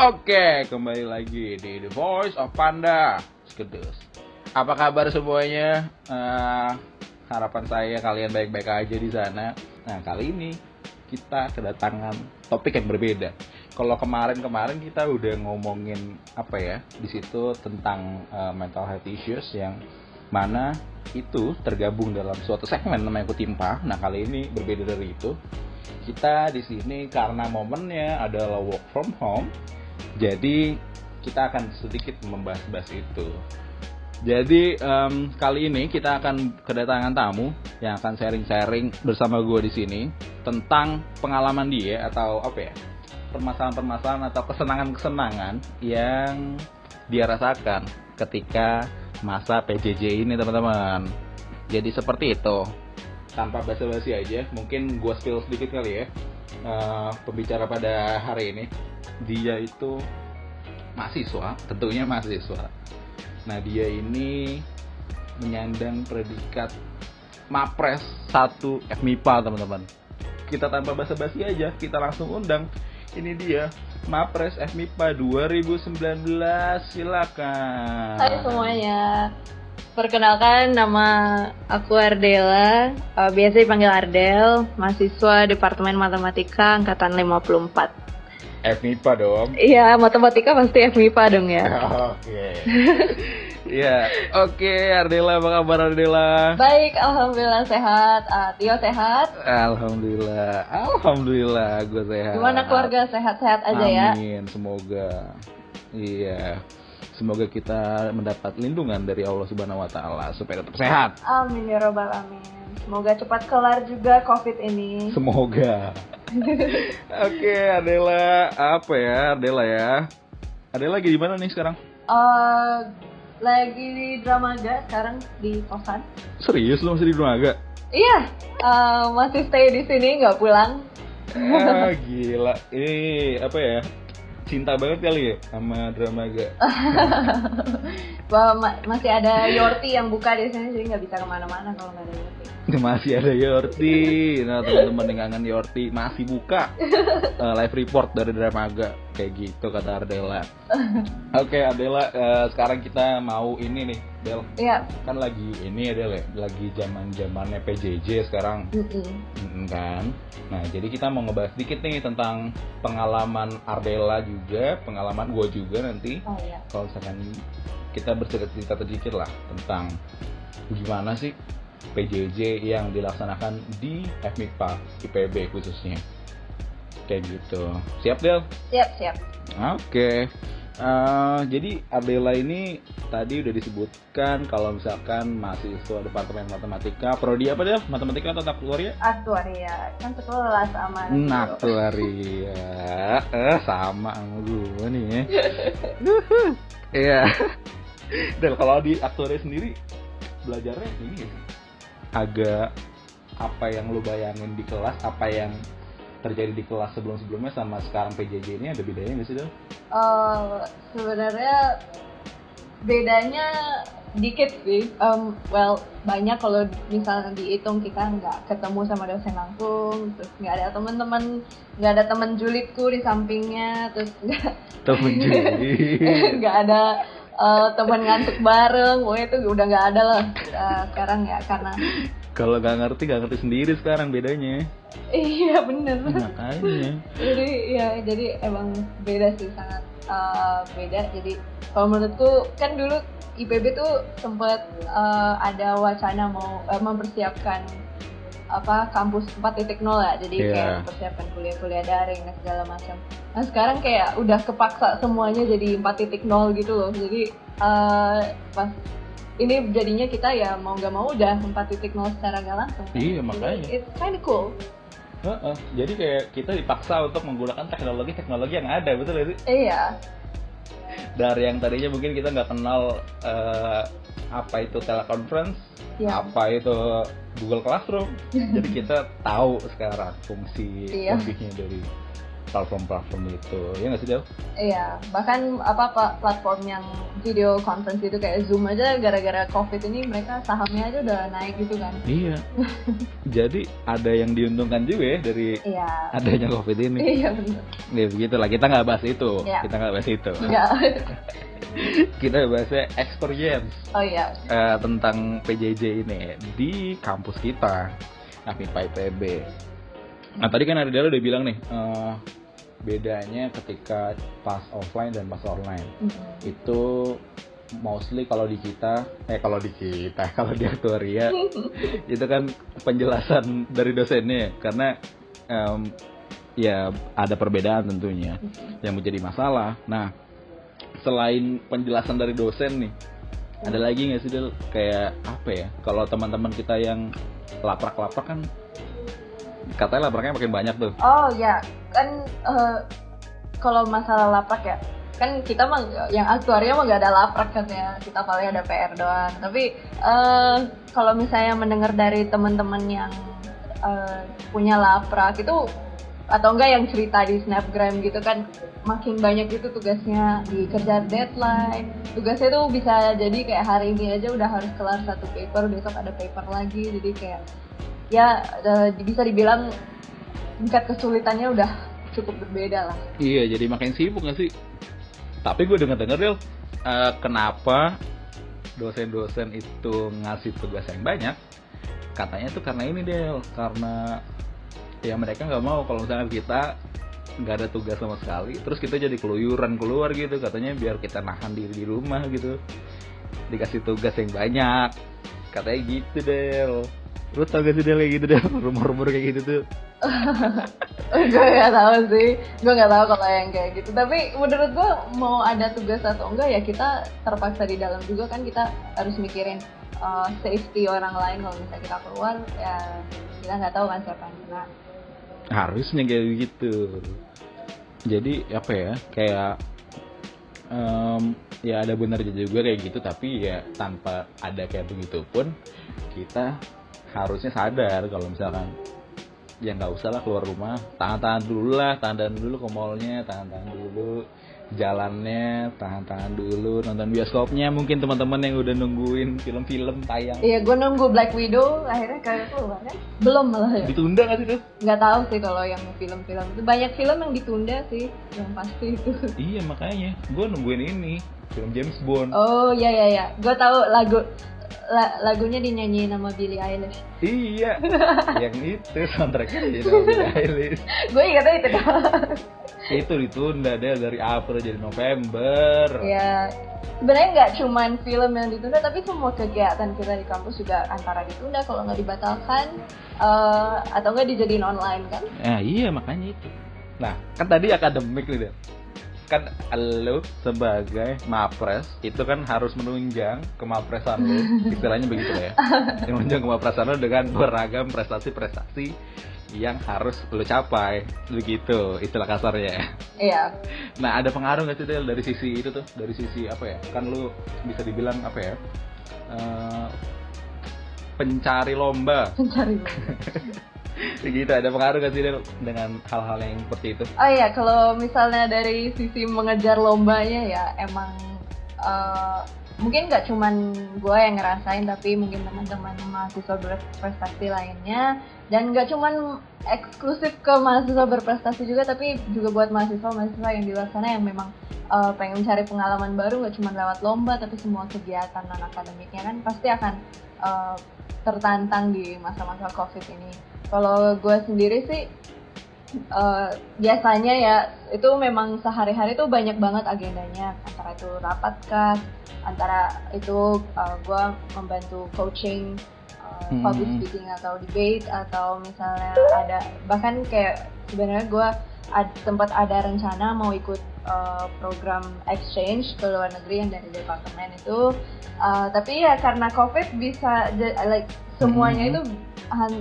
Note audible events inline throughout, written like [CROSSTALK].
Oke, kembali lagi di The Voice of Panda. Skedus. Apa kabar semuanya? Eh, harapan saya kalian baik-baik aja di sana. Nah, kali ini kita kedatangan topik yang berbeda. Kalau kemarin-kemarin kita udah ngomongin apa ya di situ tentang eh, mental health issues yang mana itu tergabung dalam suatu segmen namanya Kutimpa. Nah, kali ini berbeda dari itu. Kita di sini karena momennya adalah work from home, jadi kita akan sedikit membahas-bahas itu. Jadi em, kali ini kita akan kedatangan tamu yang akan sharing-sharing bersama gue di sini tentang pengalaman dia atau apa ya permasalahan-permasalahan atau kesenangan-kesenangan yang dia rasakan ketika masa PJJ ini teman-teman. Jadi seperti itu. Tanpa basa-basi aja, mungkin gue spill sedikit kali ya. Eh, pembicara pada hari ini dia itu mahasiswa, tentunya mahasiswa. Nah, dia ini menyandang predikat Mapres 1 FMIPA, teman-teman. Kita tanpa basa-basi aja, kita langsung undang. Ini dia Mapres FMIPA 2019. Silakan. Hai semuanya. Perkenalkan nama aku Ardela, eh, biasa dipanggil Ardel, mahasiswa Departemen Matematika angkatan 54. FMIPA dong. Iya, matematika pasti FMIPA dong ya. [LAUGHS] Oke. Iya. Oke, Ardela apa kabar Ardela? Baik, alhamdulillah sehat. Ah, Tio sehat. Alhamdulillah, alhamdulillah gue sehat. Gimana keluarga sehat-sehat aja ya? Amin, semoga. Iya. Semoga kita mendapat lindungan dari Allah Subhanahu wa taala supaya tetap sehat. Amin ya robbal alamin. Semoga cepat kelar juga COVID ini. Semoga. [LAUGHS] Oke, Adela, apa ya, Adela ya? Adela lagi di mana nih sekarang? Eh, lagi di Dramaga sekarang di kosan. Serius lu masih di Dunaga? Iya, eh, masih stay di sini nggak pulang. Ah, gila. Ini apa ya? Cinta banget kali ya sama Dramaga. Bahwa [LAUGHS] ma- masih ada Yorti yang buka di sini jadi nggak bisa ke mana-mana kalau nggak ada Yorti. [LAUGHS] masih ada Yorti. Nah, teman-teman yang kangen Yorti masih buka [LAUGHS] eh, live report dari Dramaga kayak gitu kata Ardela. [LAUGHS] Oke, Ardela, eh, sekarang kita mau ini nih, Del. Iya. Kan lagi ini ya, Del, ya? lagi zaman-zamannya PJJ sekarang. Mm, kan. Nah, jadi kita mau ngebahas dikit nih tentang pengalaman Ardela juga, pengalaman gue juga nanti. Oh iya. Kalau misalkan kita bercerita sedikit lah tentang gimana sih PJJ yang dilaksanakan di FMIPA IPB khususnya. Kayak gitu. Siap Del? Siap siap. Oke. Eh, jadi Ardela ini tadi udah disebutkan kalau misalkan mahasiswa Departemen Matematika, prodi apa Del? Matematika atau aktuaria? Aktuaria kan sekolah sama Nah, aktuaria. Eh, sama sama gue nih ya. [LAUGHS] Iya. Dan kalau di aktuaria sendiri belajarnya ini ya, agak apa yang lu bayangin di kelas, apa yang terjadi di kelas sebelum-sebelumnya sama sekarang PJJ ini ada bedanya nggak sih Del? Eh, sebenarnya bedanya dikit sih. Em, well banyak kalau misalnya dihitung kita nggak ketemu sama dosen langsung, terus nggak ada teman-teman, nggak ada teman julidku di sampingnya, terus nggak [LAUGHS] Temen jadi. [LAUGHS] nggak ada eh, teman ngantuk bareng, pokoknya itu udah nggak ada lah eh, sekarang ya karena Kalau nggak ngerti nggak ngerti sendiri sekarang bedanya. iya bener. Makanya. jadi ya jadi emang beda sih sangat uh, beda jadi kalau menurutku kan dulu IPB tuh sempat uh, ada wacana mau uh, mempersiapkan apa kampus 4.0 ya jadi Iya. kayak mempersiapkan kuliah-kuliah daring dan segala macam nah sekarang kayak udah kepaksa semuanya jadi 4.0 gitu loh jadi uh, pas ini jadinya kita ya mau nggak mau udah 4.0 secara nggak langsung Iya, Jadi makanya. it's kinda cool Heeh. Jadi kayak kita dipaksa untuk menggunakan teknologi-teknologi yang ada, betul ya sih? iya Dari yang tadinya mungkin kita nggak kenal eh, apa itu teleconference, Iya. apa itu Google Classroom. [LAUGHS] Jadi kita tahu sekarang fungsi Iya. lebihnya dari platform-platform itu ya nggak sih Del? Iya, bahkan apa platform yang video conference itu kayak Zoom aja gara-gara COVID ini mereka sahamnya aja udah naik gitu kan. Iya. [LAUGHS] Jadi ada yang diuntungkan juga ya dari Iya. adanya COVID ini. [LAUGHS] Iya benar. Ya begitulah kita nggak bahas itu, Iya. kita nggak bahas itu. Enggak. [LAUGHS] kita bahasnya experience Oh iya. eh, tentang PJJ ini di kampus kita, AMIPA IPB. Nah tadi kan ada udah bilang nih eh, bedanya ketika pas offline dan pas online. Mm-mm. itu mostly kalau di kita eh kalau di kita [LAUGHS] kalau di aktuaria [LAUGHS] itu kan penjelasan dari dosennya. Karena em, ya ada perbedaan tentunya yang menjadi masalah. Nah selain penjelasan dari dosen nih ada lagi nggak sih Del? kayak apa ya? Kalau teman-teman kita yang laprak-laprak kan katanya lapraknya makin banyak tuh. Oh ya, kan eh, kalau masalah laprak ya, kan kita mah yang aktuaria mah nggak ada laprak kan ya, kita paling ada PR doang. Tapi eh, kalau misalnya mendengar dari teman-teman yang eh, punya laprak itu atau enggak yang cerita di snapgram gitu kan makin banyak itu tugasnya dikejar deadline. Tugasnya tuh bisa jadi kayak hari ini aja udah harus kelar satu paper besok ada paper lagi. Jadi kayak ya bisa dibilang tingkat kesulitannya udah cukup berbeda lah. Iya, jadi makin sibuk gak sih? Tapi gue denger-denger Del, eh, kenapa dosen-dosen itu ngasih tugas yang banyak? Katanya tuh karena ini Del, karena ya mereka nggak mau kalau misalnya kita nggak ada tugas sama sekali, terus kita jadi keluyuran keluar gitu, katanya biar kita nahan diri di rumah gitu, dikasih tugas yang banyak, katanya gitu Del. Lu tau gak sih Del kayak gitu Del, [LAUGHS] rumor-rumor kayak gitu tuh. [LAUGHS] gue nggak tahu sih, gue nggak tahu kalau yang kayak gitu. Tapi menurut gue mau ada tugas atau enggak ya kita terpaksa di dalam juga kan kita harus mikirin uh, safety orang lain kalau misalnya kita keluar ya kita nggak tahu kan siapa yang kena. harusnya kayak gitu jadi apa ya kayak em, ya ada benarnya juga kayak gitu tapi ya tanpa ada kayak begitu pun kita harusnya sadar kalau misalkan ya nggak usah lah keluar rumah. Tahan-tahan dulu lah tahan-tahan dulu ke mallnya tahan-tahan dulu jalannya tahan-tahan dulu nonton bioskopnya. Mungkin teman-teman yang udah nungguin film-film tayang. Iya, gue nunggu Black Widow akhirnya kayak keluar kan? Belum malah ya. ditunda nggak sih tuh Nggak tahu sih kalau yang film-film itu. Banyak film yang ditunda sih, yang pasti itu. [LAUGHS] iya makanya. Gue nungguin ini film James Bond. Oh iya iya iya, gue tahu lagu la- lagunya dinyanyiin sama Billie Eilish. Iya, [LAUGHS] yang itu soundtracknya jadi Billie Eilish. [LAUGHS] gue ingatnya itu doang. [LAUGHS] Itu ditunda deh dari April jadi November. ya sebenarnya nggak cuman film yang ditunda tapi semua kegiatan kita di kampus juga antara ditunda kalau nggak dibatalkan eh, atau nggak dijadiin online kan Nah iya makanya itu. Nah kan tadi akademik nih deh. Kan lo sebagai mapres itu kan harus menunjang kemapresan lo, [LAUGHS] istilahnya begitu ya. Menunjang kemapresan lo dengan beragam prestasi-prestasi yang harus lo capai, begitu istilah kasarnya. iya Nah, ada pengaruh nggak sih Del dari sisi itu tuh? Dari sisi apa ya? Kan lu bisa dibilang apa ya? eh, pencari lomba. pencari [LAUGHS] gitu, ada pengaruh nggak sih dengan hal-hal yang seperti itu? Oh iya, kalau misalnya dari sisi mengejar lombanya ya emang eh, mungkin nggak cuman gue yang ngerasain tapi mungkin teman-teman mahasiswa berprestasi lainnya dan nggak cuman eksklusif ke mahasiswa berprestasi juga tapi juga buat mahasiswa-mahasiswa yang di luar sana yang memang eh, pengen mencari pengalaman baru nggak cuma lewat lomba tapi semua kegiatan non akademiknya kan pasti akan eh, tertantang di masa-masa covid ini. Kalau gue sendiri sih Eh, biasanya ya itu memang sehari-hari tuh banyak banget agendanya antara itu rapat kas antara itu gue membantu coaching uh, Hmm. public speaking atau debate atau misalnya ada bahkan kayak sebenarnya gue ad- sempat ada rencana mau ikut uh, program exchange ke luar negeri yang dari departemen itu Uh, tapi ya karena covid bisa like semuanya Hmm. itu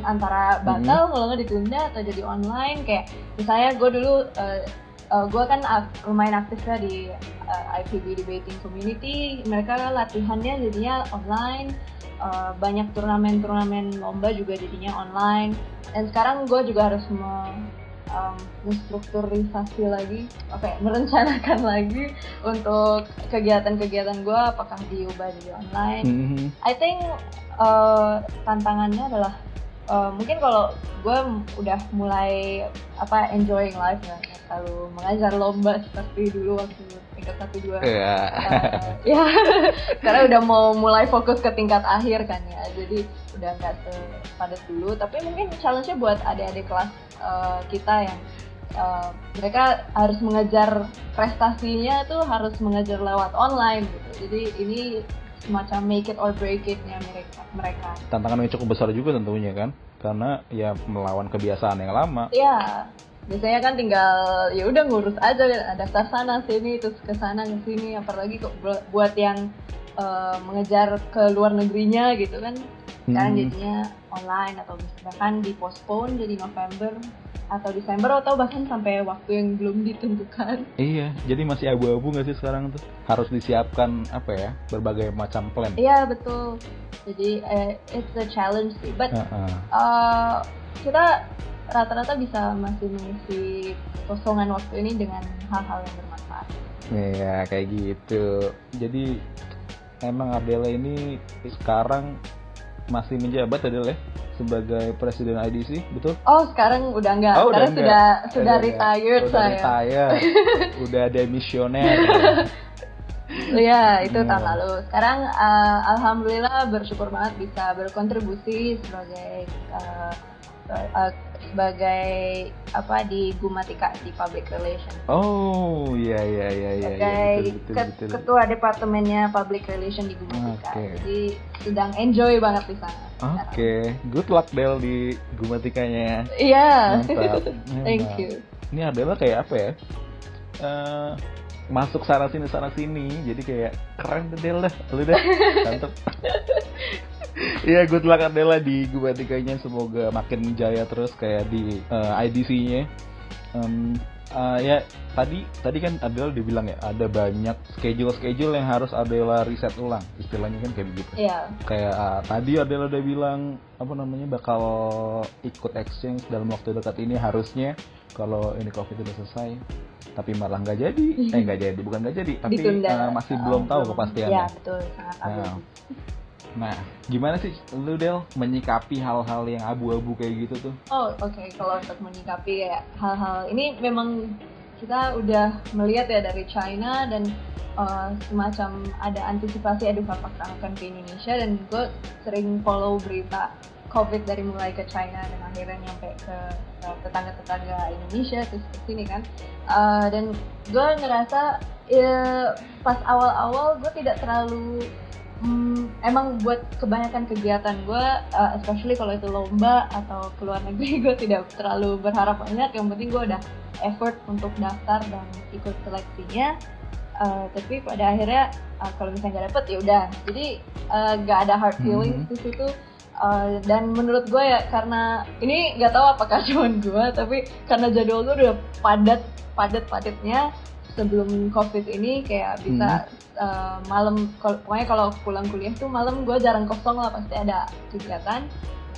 antara batal kalau nggak ditunda atau jadi online kayak misalnya gue dulu uh, uh, gue kan ak- lumayan aktif ya di uh, IPB debating community mereka latihannya jadinya online uh, banyak turnamen-turnamen lomba juga jadinya online dan sekarang gue juga harus me- um, menstrukturisasi lagi, apa ya, merencanakan [LAUGHS] lagi untuk kegiatan-kegiatan gue apakah diubah jadi online. Mhm. I think uh, tantangannya adalah uh, mungkin kalau gue udah mulai apa enjoying life ya, selalu mengajar lomba seperti dulu waktu tingkat satu dua. Iya. Uh, ya [LAUGHS] karena udah mau mulai fokus ke tingkat akhir kan ya jadi udah nggak sepadat dulu tapi mungkin challenge-nya buat adik-adik kelas uh, kita yang uh, mereka harus mengejar prestasinya tuh harus mengejar lewat online gitu jadi ini semacam make it or break it-nya mereka mereka. Tantangan yang cukup besar juga tentunya kan, karena ya melawan kebiasaan yang lama. Iya, biasanya kan tinggal ya udah ngurus aja daftar sana sini terus ke sana ke sini. Apalagi kok bu- buat yang eh, mengejar ke luar negerinya gitu kan sekarang Hmm. jadinya online atau bahkan dipostpone jadi November atau Desember atau bahkan sampai waktu yang belum ditentukan. Iya, jadi masih abu-abu nggak sih sekarang tuh? Harus disiapkan apa ya, berbagai macam plan. Iya betul. Jadi eh, it's a challenge sih, but Heeh. eh, kita rata-rata bisa masih mengisi kosongan waktu ini dengan hal-hal yang bermanfaat. Iya, kayak gitu. Jadi emang Adela ini sekarang masih menjabat Adela ya sebagai presiden IDC, betul? Oh sekarang udah enggak, Oh, udah sekarang enggak. sudah sudah Udah retired udah saya. retire. [LAUGHS] udah demisioner. [LAUGHS] Iya itu tahun Hmm. lalu. Sekarang eh, alhamdulillah bersyukur banget bisa berkontribusi sebagai eh, eh, sebagai apa di Gumatika di public relation. Oh, iya iya iya iya, iya Sebagai betul betul ket- betul. ketua departemennya public relation di Gumatika. Oke. Jadi sedang enjoy banget di sana. Oke, good luck Del di Gumatikanya. Iya. Mantap. [LAUGHS] Thank Memang. you. Ini Adela kayak apa ya? Eh, masuk sana sini sana sini, jadi kayak keren deh Del dah, lu dah, [LAUGHS] mantep. Iya, good luck Adela di Gubatikanya, semoga makin jaya terus kayak di eh, IDC-nya. Em, eh, ya tadi tadi kan Adela dibilang ya ada banyak schedule schedule yang harus Adela riset ulang, istilahnya kan kayak begitu Iya. kayak ah, tadi Adela udah bilang apa namanya bakal ikut exchange dalam waktu dekat ini harusnya kalau ini covid udah selesai tapi malah nggak jadi eh nggak jadi bukan nggak jadi tapi Ditunda. ah, masih belum tahu Iya kepastiannya betul sangat Nah. Nah gimana sih lu Del menyikapi hal-hal yang abu-abu kayak gitu tuh? Oh oke. Kalau untuk menyikapi hal-hal ini memang kita udah melihat ya dari China dan uh, semacam ada antisipasi aduh apakah akan ke Indonesia dan gue sering follow berita COVID dari mulai ke China dan akhirnya nyampe ke, ke tetangga-tetangga Indonesia terus ke sini kan. Uh, dan gue ngerasa ya, pas awal-awal gue tidak terlalu Hmm, emang buat kebanyakan kegiatan gue, uh, especially kalau itu lomba atau keluar negeri, [LAUGHS] gue tidak terlalu berharap banyak. Yang penting gue udah effort untuk daftar dan ikut seleksinya. Uh, tapi pada akhirnya uh, kalau misalnya nggak dapet ya udah. Jadi uh, nggak ada hard feelings Mhm. di situ. Uh, dan menurut gue ya karena ini nggak tahu apakah [LAUGHS] cuma gue, tapi karena jadwal gue udah padat padat padatnya sebelum covid ini kayak bisa uh, malam pokoknya kalau pulang kuliah tuh malam gue jarang kosong lah pasti ada kegiatan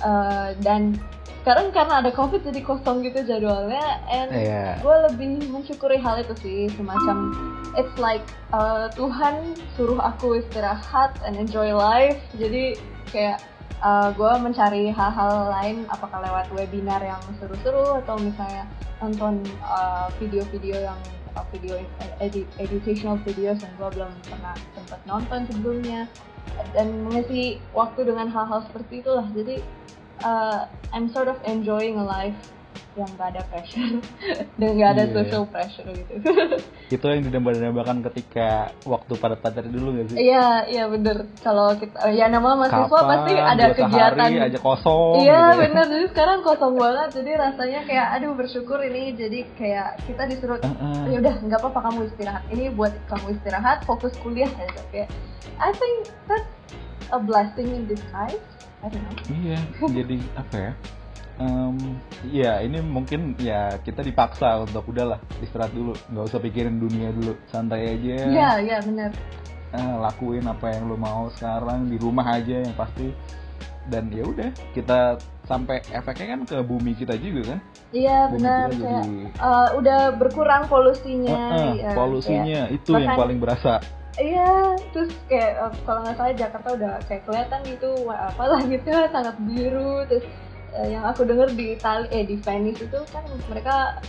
Uh, dan sekarang karena ada covid jadi kosong gitu jadwalnya and Iya. gue lebih mensyukuri hal itu sih semacam it's like uh, Tuhan suruh aku istirahat and enjoy life jadi kayak uh, gue mencari hal-hal lain apakah lewat webinar yang seru-seru atau misalnya nonton uh, video-video yang uh, video edu- educational videos yang gue belum pernah sempat nonton sebelumnya. Dan mengisi waktu dengan hal-hal seperti itulah. Jadi uh, I'm sort of enjoying a life yang gak ada pressure [LAUGHS] dan gak ada Iya. social pressure gitu. [LAUGHS] Itu yang didambakan ketika waktu pada pacar dulu gak sih? Iya iya bener. Kalau kita ya nama mahasiswa Kapan? pasti ada kegiatan. sehari aja kosong Iya gitu ya. bener, jadi sekarang kosong banget. Jadi rasanya kayak aduh bersyukur ini. Jadi kayak kita disuruh Heeh. ya udah nggak apa-apa kamu istirahat. Ini buat kamu istirahat fokus kuliah aja. Kayak I think that's a blessing in disguise. I don't know. Iya, jadi apa ya? Em, ya ini mungkin ya kita dipaksa untuk udahlah istirahat dulu, nggak usah pikirin dunia dulu, santai aja, iya iya bener eh, lakuin apa yang lo mau sekarang di rumah aja yang pasti dan ya udah kita sampai efeknya kan ke bumi kita juga kan Iya Bumi benar kayak jadi uh, udah berkurang polusinya. Heeh, ya, polusinya itu yang bahkan- paling berasa Iya, terus kayak uh, kalau nggak salah Jakarta udah kayak kelihatan gitu apa langitnya sangat biru. Terus uh, yang aku dengar di Itali eh di Venice itu kan mereka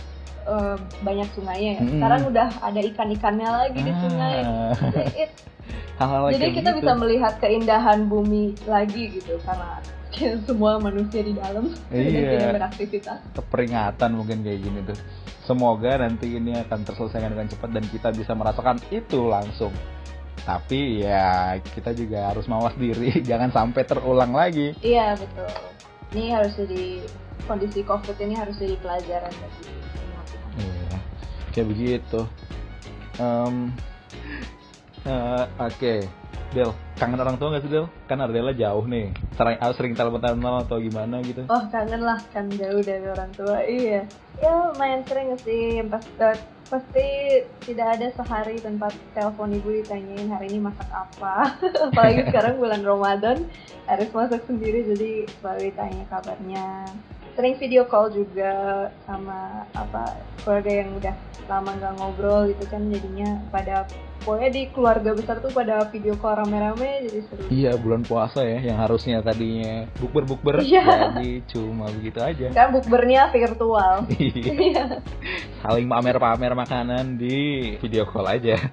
uh, banyak sungainya ya. Mm-mm. Sekarang udah ada ikan-ikannya lagi di sungai. Ah, It- [LAUGHS] hal-hal jadi kita gitu. bisa melihat keindahan bumi lagi gitu karena [LAUGHS] semua manusia di dalam dan Iya. tidak beraktivitas. peringatan mungkin kayak gini tuh. Semoga nanti ini akan terselesaikan dengan cepat dan kita bisa merasakan itu langsung. Tapi ya kita juga harus mawas diri, [LAUGHS] jangan sampai terulang lagi. Iya betul. Ini harus jadi kondisi COVID ini harus jadi pelajaran bagi. Iya, kayak begitu. Em, eh, Oke, Del, kangen orang tua nggak sih Del? Kan Ardela jauh nih, sering, ah, sering telepon-telepon atau gimana gitu? Oh kangen lah kan jauh dari orang tua. Iya. Ya lumayan sering sih. Pasti, pasti tidak ada sehari tanpa telepon ibu ditanyain hari ini masak apa. [LAUGHS] Apalagi [LAUGHS] sekarang bulan Ramadan harus masak sendiri jadi selalu ditanya kabarnya. Sering video call juga sama apa keluarga yang udah lama nggak ngobrol gitu kan jadinya pada pokoknya di keluarga besar tuh pada video call rame-rame jadi seru. Iya, bulan puasa ya, yang harusnya tadinya bukber-bukber, Iya. jadi cuma begitu aja. Kan bukbernya virtual. [LAUGHS] Iya. Saling pamer-pamer makanan di video call aja. [LAUGHS]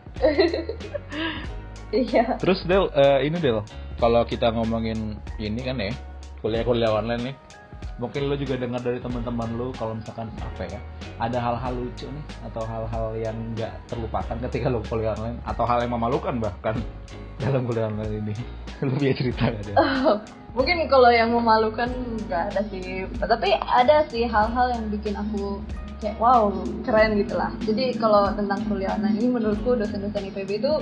Iya. Terus Del, eh, ini Del, kalau kita ngomongin ini kan ya, kuliah-kuliah online nih, mungkin lo juga dengar dari teman-teman lo kalau misalkan apa ya, ada hal-hal lucu nih atau hal-hal yang nggak terlupakan ketika lo kuliah online atau hal yang memalukan bahkan dalam kuliah online ini. [LAUGHS] lo punya cerita gak Del? [LAUGHS] Mungkin kalau yang memalukan nggak ada sih, tapi ada sih hal-hal yang bikin aku kayak wow keren gitu lah. Jadi kalau tentang kuliah online ini menurutku dosen-dosen IPB itu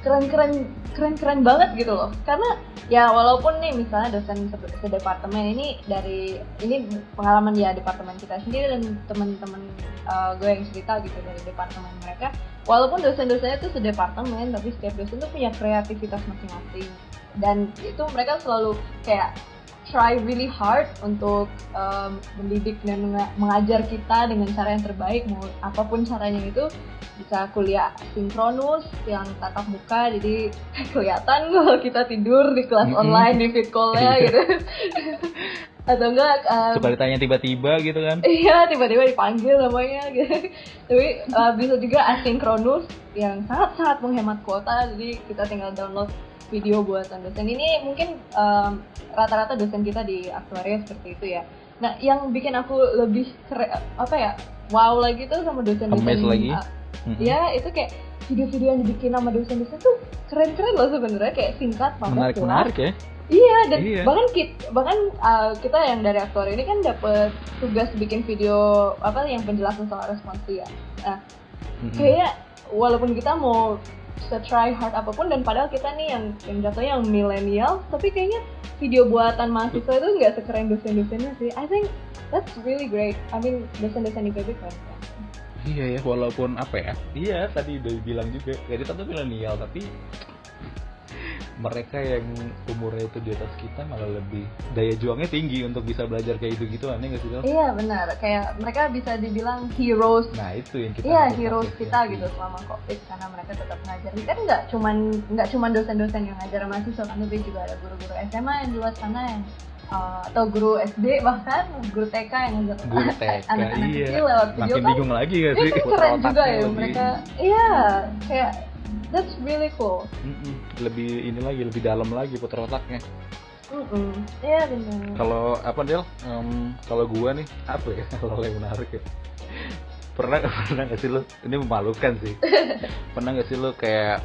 keren-keren keren-keren banget gitu loh. Karena ya walaupun nih misalnya dosen se- sedepartemen ini dari ini pengalaman ya departemen kita sendiri dan teman-teman uh, gue yang cerita gitu dari departemen mereka. Walaupun dosen-dosennya itu sedepartemen, tapi setiap dosen tuh punya kreativitas masing-masing dan itu mereka selalu kayak try really hard untuk um, mendidik dan menga- mengajar kita dengan cara yang terbaik mau apa pun caranya itu bisa kuliah sinkronus yang tatap muka jadi [LAUGHS] kelihatan kalau kita tidur di kelas Mm-mm. online di fit call-nya Iya. gitu [LAUGHS] atau enggak um, Suka ditanya tiba-tiba gitu kan? Iya, tiba-tiba dipanggil namanya gitu. [LAUGHS] Tapi uh, bisa juga asinkronus yang sangat-sangat menghemat kuota. Jadi kita tinggal download video buatan dosen. Ini mungkin um, rata-rata dosen kita di aktuaria seperti itu ya. Nah, yang bikin aku lebih kere, apa ya? Wow lagi tuh sama dosen-dosen. Lagi? uh. Ya, itu kayak video-video yang dibikin sama dosen-dosen tuh keren-keren loh sebenarnya kayak singkat padat jelas. Menarik-menarik ya? Iya dan Iya. bahkan kita bahkan uh, kita yang dari aktor ini kan dapat tugas bikin video apa yang penjelasan soal responsi ya. Nah, Mm-mm. kayak walaupun kita mau se-try hard apa pun dan padahal kita nih yang yang jatuhnya yang milenial tapi kayaknya video buatan mahasiswa itu nggak sekeren dosen-dosennya sih. I think that's really great. I mean dosen-dosen IPB keren. keren. Iya ya, walaupun apa ya? Iya, tadi udah bilang juga. Jadi tentu milenial, tapi mereka yang umurnya itu di atas kita malah lebih daya juangnya tinggi untuk bisa belajar kayak gitu gitu aneh nggak sih Del? Iya benar. Kayak mereka bisa dibilang heroes Nah itu yang kita Iya heroes kita gitu selama covid karena mereka tetap ngajar. Kan nggak cuman nggak cuman dosen-dosen yang ngajar mahasiswa kan tapi juga ada guru-guru SMA yang di luar sana yang uh, atau guru SD bahkan guru TK yang ngajar Guru [LAUGHS] TK, anak-anak iya. kecil lewat video Makin kan. bingung lagi gak sih? Itu keren juga ya mereka. Iya kayak that's really cool. Mm-mm, lebih ini lagi, lebih dalam lagi putar otaknya. Mm-mm. Iya benar. Kalau apa Del? Em, kalau gua nih apa ya? [LAUGHS] Kalau yang menarik ya. Pernah [LAUGHS] pernah gak sih lu? Ini memalukan sih. [LAUGHS] Pernah gak sih lu kayak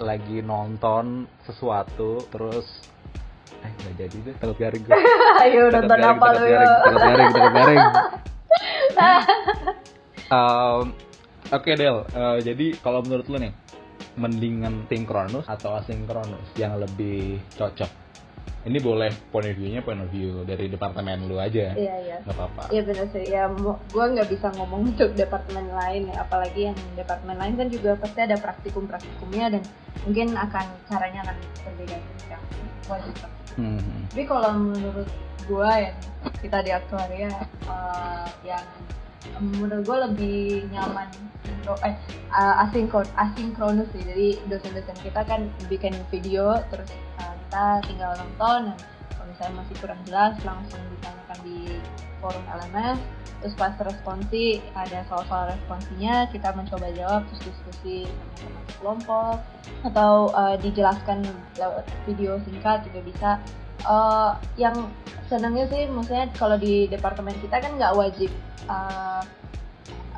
lagi nonton sesuatu terus eh nggak jadi deh takut garing gue Ayo nonton apa ya? takut garing takut garing Oke Del, eh, jadi kalau menurut lu nih mendingan sinkronus atau asinkronus yang lebih cocok? ini boleh point of view-nya point of view dari departemen lu aja iya iya nggak apa-apa Iya benar sih. Ya, gue nggak bisa ngomong untuk departemen lain ya, apalagi yang departemen lain kan juga pasti ada praktikum-praktikumnya dan mungkin akan caranya akan berbeda yang wajib. Hmm. Tapi kalau menurut gue ya kita di aktuaria eh, yang menurut gue lebih nyaman eh uh, asinkron asinkronus sih. Jadi dosen-dosen kita kan bikin video terus uh, kita tinggal nonton. Dan kalau misalnya masih kurang jelas langsung ditanyakan di forum LMS terus pas responsi ada soal-soal responsinya kita mencoba jawab terus diskusi sama teman kelompok. Atau uh, dijelaskan lewat video singkat juga bisa Uh, yang senangnya sih maksudnya kalau di departemen kita kan nggak wajib uh,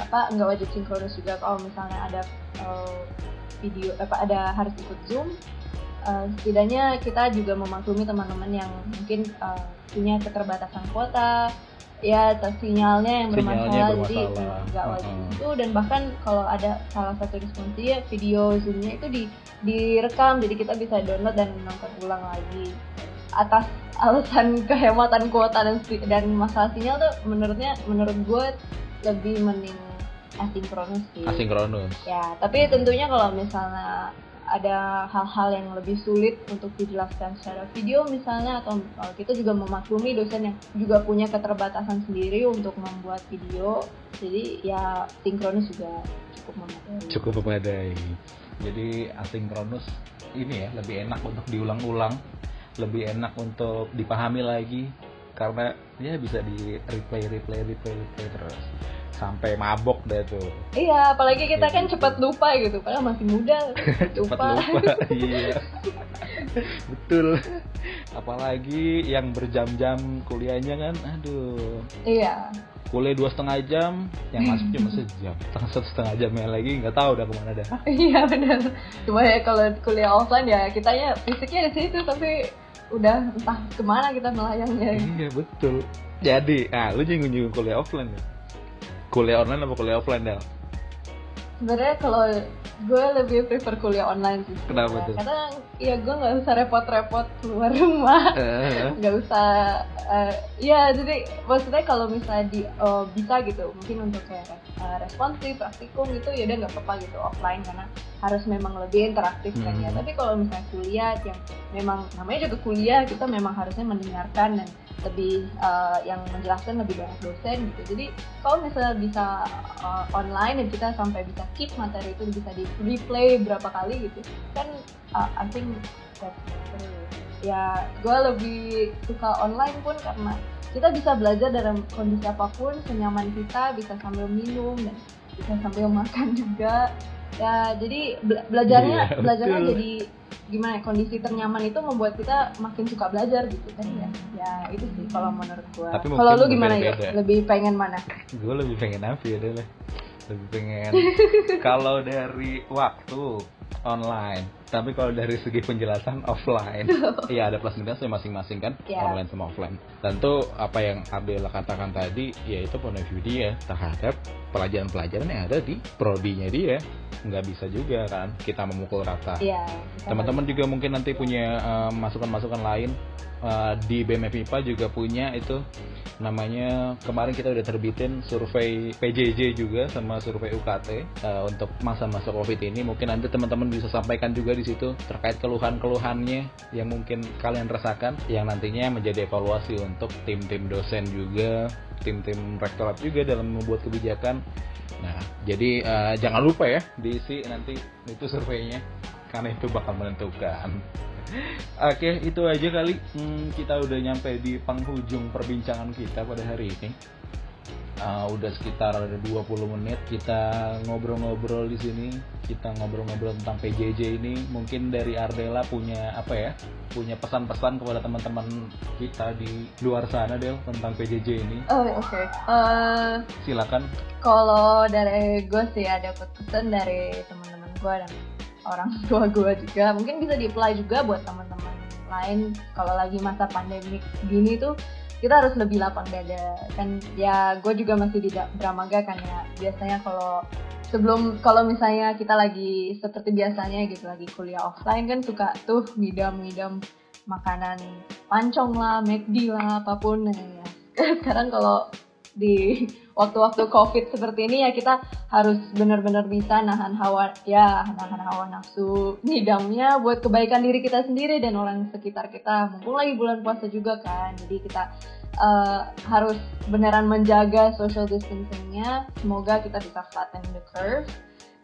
apa nggak wajib sinkronus juga kalau misalnya ada uh, video apa ada harus ikut zoom uh, setidaknya kita juga memaklumi teman-teman yang mungkin uh, punya keterbatasan kuota ya sinyalnya yang Sinyalnya bermasalah jadi bermasalah. nggak wajib Uh-uh. itu dan bahkan kalau ada salah satu responsi ya video zoomnya itu di direkam jadi kita bisa download dan nonton ulang lagi atas alasan [LAUGHS] kehematan kuota dan dan masalah sinyal tuh menurutnya menurut gue lebih mending asinkronus sih. Asinkronus. Ya tapi tentunya kalau misalnya ada hal-hal yang lebih sulit untuk dijelaskan secara video misalnya atau kita juga memaklumi dosen yang juga punya keterbatasan sendiri untuk membuat video jadi ya sinkronus juga cukup memadai. Cukup memadai. Jadi asinkronus ini ya lebih enak untuk diulang-ulang lebih enak untuk dipahami lagi karena ya bisa di replay replay replay replay terus. Sampai mabok deh tuh. Iya apalagi kita Kayak kan gitu. cepat lupa gitu padahal masih muda. [LAUGHS] Cepat lupa [LAUGHS] iya. Betul. Apalagi yang berjam-jam kuliahnya kan aduh. Iya kuliah dua setengah jam yang masuk cuma sejam. Setengah satu setengah jamnya lagi nggak tahu udah ke mana dah. [LAUGHS] Iya benar cuma ya kalau kuliah offline ya kitanya fisiknya di situ tapi udah entah ke mana kita melayangnya. Iya betul. Jadi ah lu nyinggung nyinggung kuliah offline ya. Kuliah online apa kuliah offline Del? Sebenarnya kalau gue lebih prefer kuliah online sih Kenapa tuh? karena ya gue nggak usah repot-repot keluar rumah. [LAUGHS] Eh, nggak usah eh, ya jadi maksudnya kalau misalnya di oh, bisa gitu mungkin untuk kayak eh, responsif praktikum gitu ya udah nggak apa-apa gitu offline karena harus memang lebih interaktif kan ya Hmm. tapi kalau misalnya kuliah yang memang namanya juga kuliah kita memang harusnya mendengarkan dan lebih eh, yang menjelaskan lebih banyak dosen gitu jadi kalau misalnya bisa eh, online dan kita sampai bisa keep materi itu bisa di replay berapa kali gitu kan uh, I think that's better. ya gue lebih suka online pun karena kita bisa belajar dalam kondisi apa pun senyaman kita bisa sambil minum dan bisa sambil makan juga ya jadi bela- belajarnya Iya, belajarnya betul. jadi gimana ya, kondisi ternyaman itu membuat kita makin suka belajar gitu kan ya. Ya itu sih kalau menurut Tapi kalau lu gimana ya? lebih pengen mana? Gue lebih pengen apa ya Del? lebih pengen [LAUGHS] kalau dari waktu online tapi kalau dari segi penjelasan [LAUGHS] offline. Ya ada plus minusnya masing-masing kan? Ya. online sama offline. Tentu apa yang Abdel katakan tadi yaitu point of view dia terhadap pelajaran-pelajaran yang ada di prodinya dia. Nggak bisa juga kan kita memukul rata. Iya kita teman-teman juga mungkin nanti punya eh, masukan-masukan lain. Eh, di BMFIPA juga punya itu. Namanya kemarin kita udah terbitin survei PJJ juga sama survei UKT eh, untuk masa-masa COVID ini. Mungkin nanti teman-teman bisa sampaikan juga di situ terkait keluhan-keluhannya yang mungkin kalian rasakan yang nantinya menjadi evaluasi untuk tim-tim dosen juga tim-tim rektorat juga dalam membuat kebijakan Nah, jadi eh, jangan lupa ya diisi nanti itu surveinya karena itu bakal menentukan. [LAUGHS] Oke, itu aja kali Hmm, kita udah nyampe di penghujung perbincangan kita pada hari ini. Eh, udah sekitar 20 menit kita ngobrol-ngobrol di sini. Kita ngobrol-ngobrol tentang PJJ ini. Mungkin dari Ardela punya apa ya? Punya pesan-pesan kepada teman-teman kita di luar sana Del tentang PJJ ini. Oh oke. Eh, Silakan. Kalau dari gue sih ada pesan dari teman-teman gue dan orang [LAUGHS] tua gue juga. Mungkin bisa di-apply juga buat teman-teman lain. Kalau lagi masa pandemik gini tuh kita harus lebih lapang dada. Kan ya gue juga masih di Dramaga kan ya. Biasanya kalau sebelum kalau misalnya kita lagi seperti biasanya gitu lagi kuliah offline kan suka tuh ngidam-ngidam makanan pancong lah, McD lah, apa pun ya. [LAUGHS] Sekarang kalau di [LAUGHS] waktu-waktu covid seperti ini ya kita harus benar-benar bisa nahan hawa ya nahan hawa nafsu ngidamnya buat kebaikan diri kita sendiri dan orang sekitar kita. Mumpung lagi bulan puasa juga kan jadi kita uh, harus beneran menjaga social distancingnya. Semoga kita bisa flatten the curve.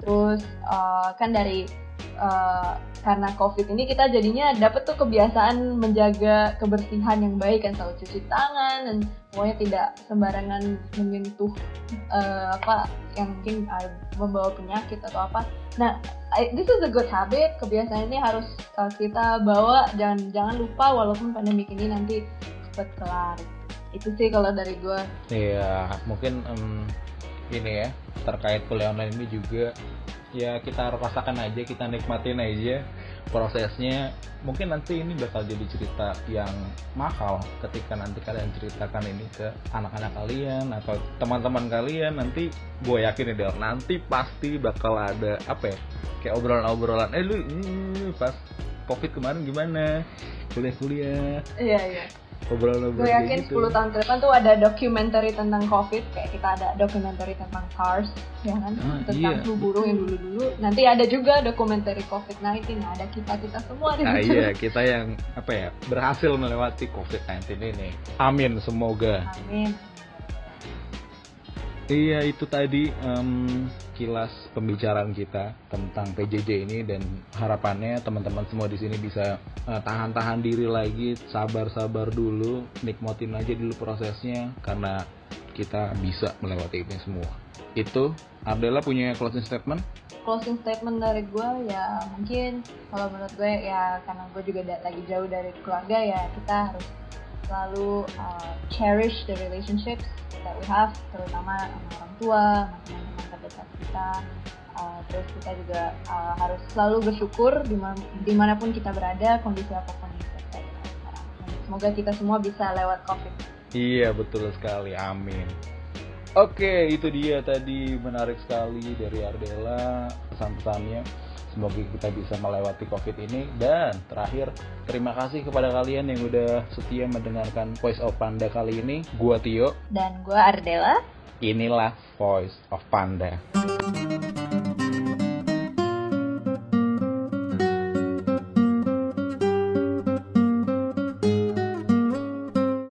Terus uh, kan dari uh, karena covid ini kita jadinya dapat tuh kebiasaan menjaga kebersihan yang baik kan selalu cuci tangan dan pokoknya tidak sembarangan menyentuh uh, apa yang mungkin membawa penyakit atau apa. Nah I, this is a good habit. Kebiasaan ini harus uh, kita bawa. Jangan jangan lupa walaupun pandemi ini nanti cepat kelar. Itu sih kalau dari gue iya mungkin um, ini ya terkait kuliah online ini juga ya kita rasakan aja kita nikmatin aja prosesnya. Mungkin nanti ini bakal jadi cerita yang mahal ketika nanti kalian ceritakan ini ke anak-anak kalian atau teman-teman kalian. Nanti gue yakin deh nanti pasti bakal ada apa ya kayak obrolan-obrolan eh lu ini pas covid kemarin gimana? Kuliah-kuliah. Iya iya obrolan gue yakin gitu. 10 tahun ke depan tuh ada dokumenter tentang covid. Kayak kita ada dokumenter tentang SARS ya kan? Ah, tentang iya. flu burung yang dulu-dulu. Nanti ada juga dokumenter covid-19 nah, ada kita kita semua di nah, iya kita yang apa ya berhasil melewati covid-19 ini. Amin semoga. Amin Iya itu tadi um, kilas pembicaraan kita tentang PJJ ini dan harapannya teman-teman semua di sini bisa uh, tahan-tahan diri lagi, sabar-sabar dulu, nikmatin aja dulu prosesnya karena kita bisa melewati ini semua. Itu Ardela punya closing statement? Closing statement dari gue ya mungkin kalau menurut gue ya karena gue juga lagi jauh dari keluarga ya kita harus selalu uh, cherish the relationships that we have terutama sama orang tua sama teman-teman terdekat kita. Uh, terus kita juga uh, harus selalu bersyukur di mana pun kita berada kondisi apa pun yang kita sekarang. Semoga kita semua bisa lewat covid. Iya betul sekali. Amin. Oke, itu dia tadi menarik sekali dari Ardela pesan-pesannya Semoga kita bisa melewati COVID ini dan terakhir terima kasih kepada kalian yang udah setia mendengarkan Voice of Panda kali ini. Gua Tio dan gua Ardela. Inilah Voice of Panda.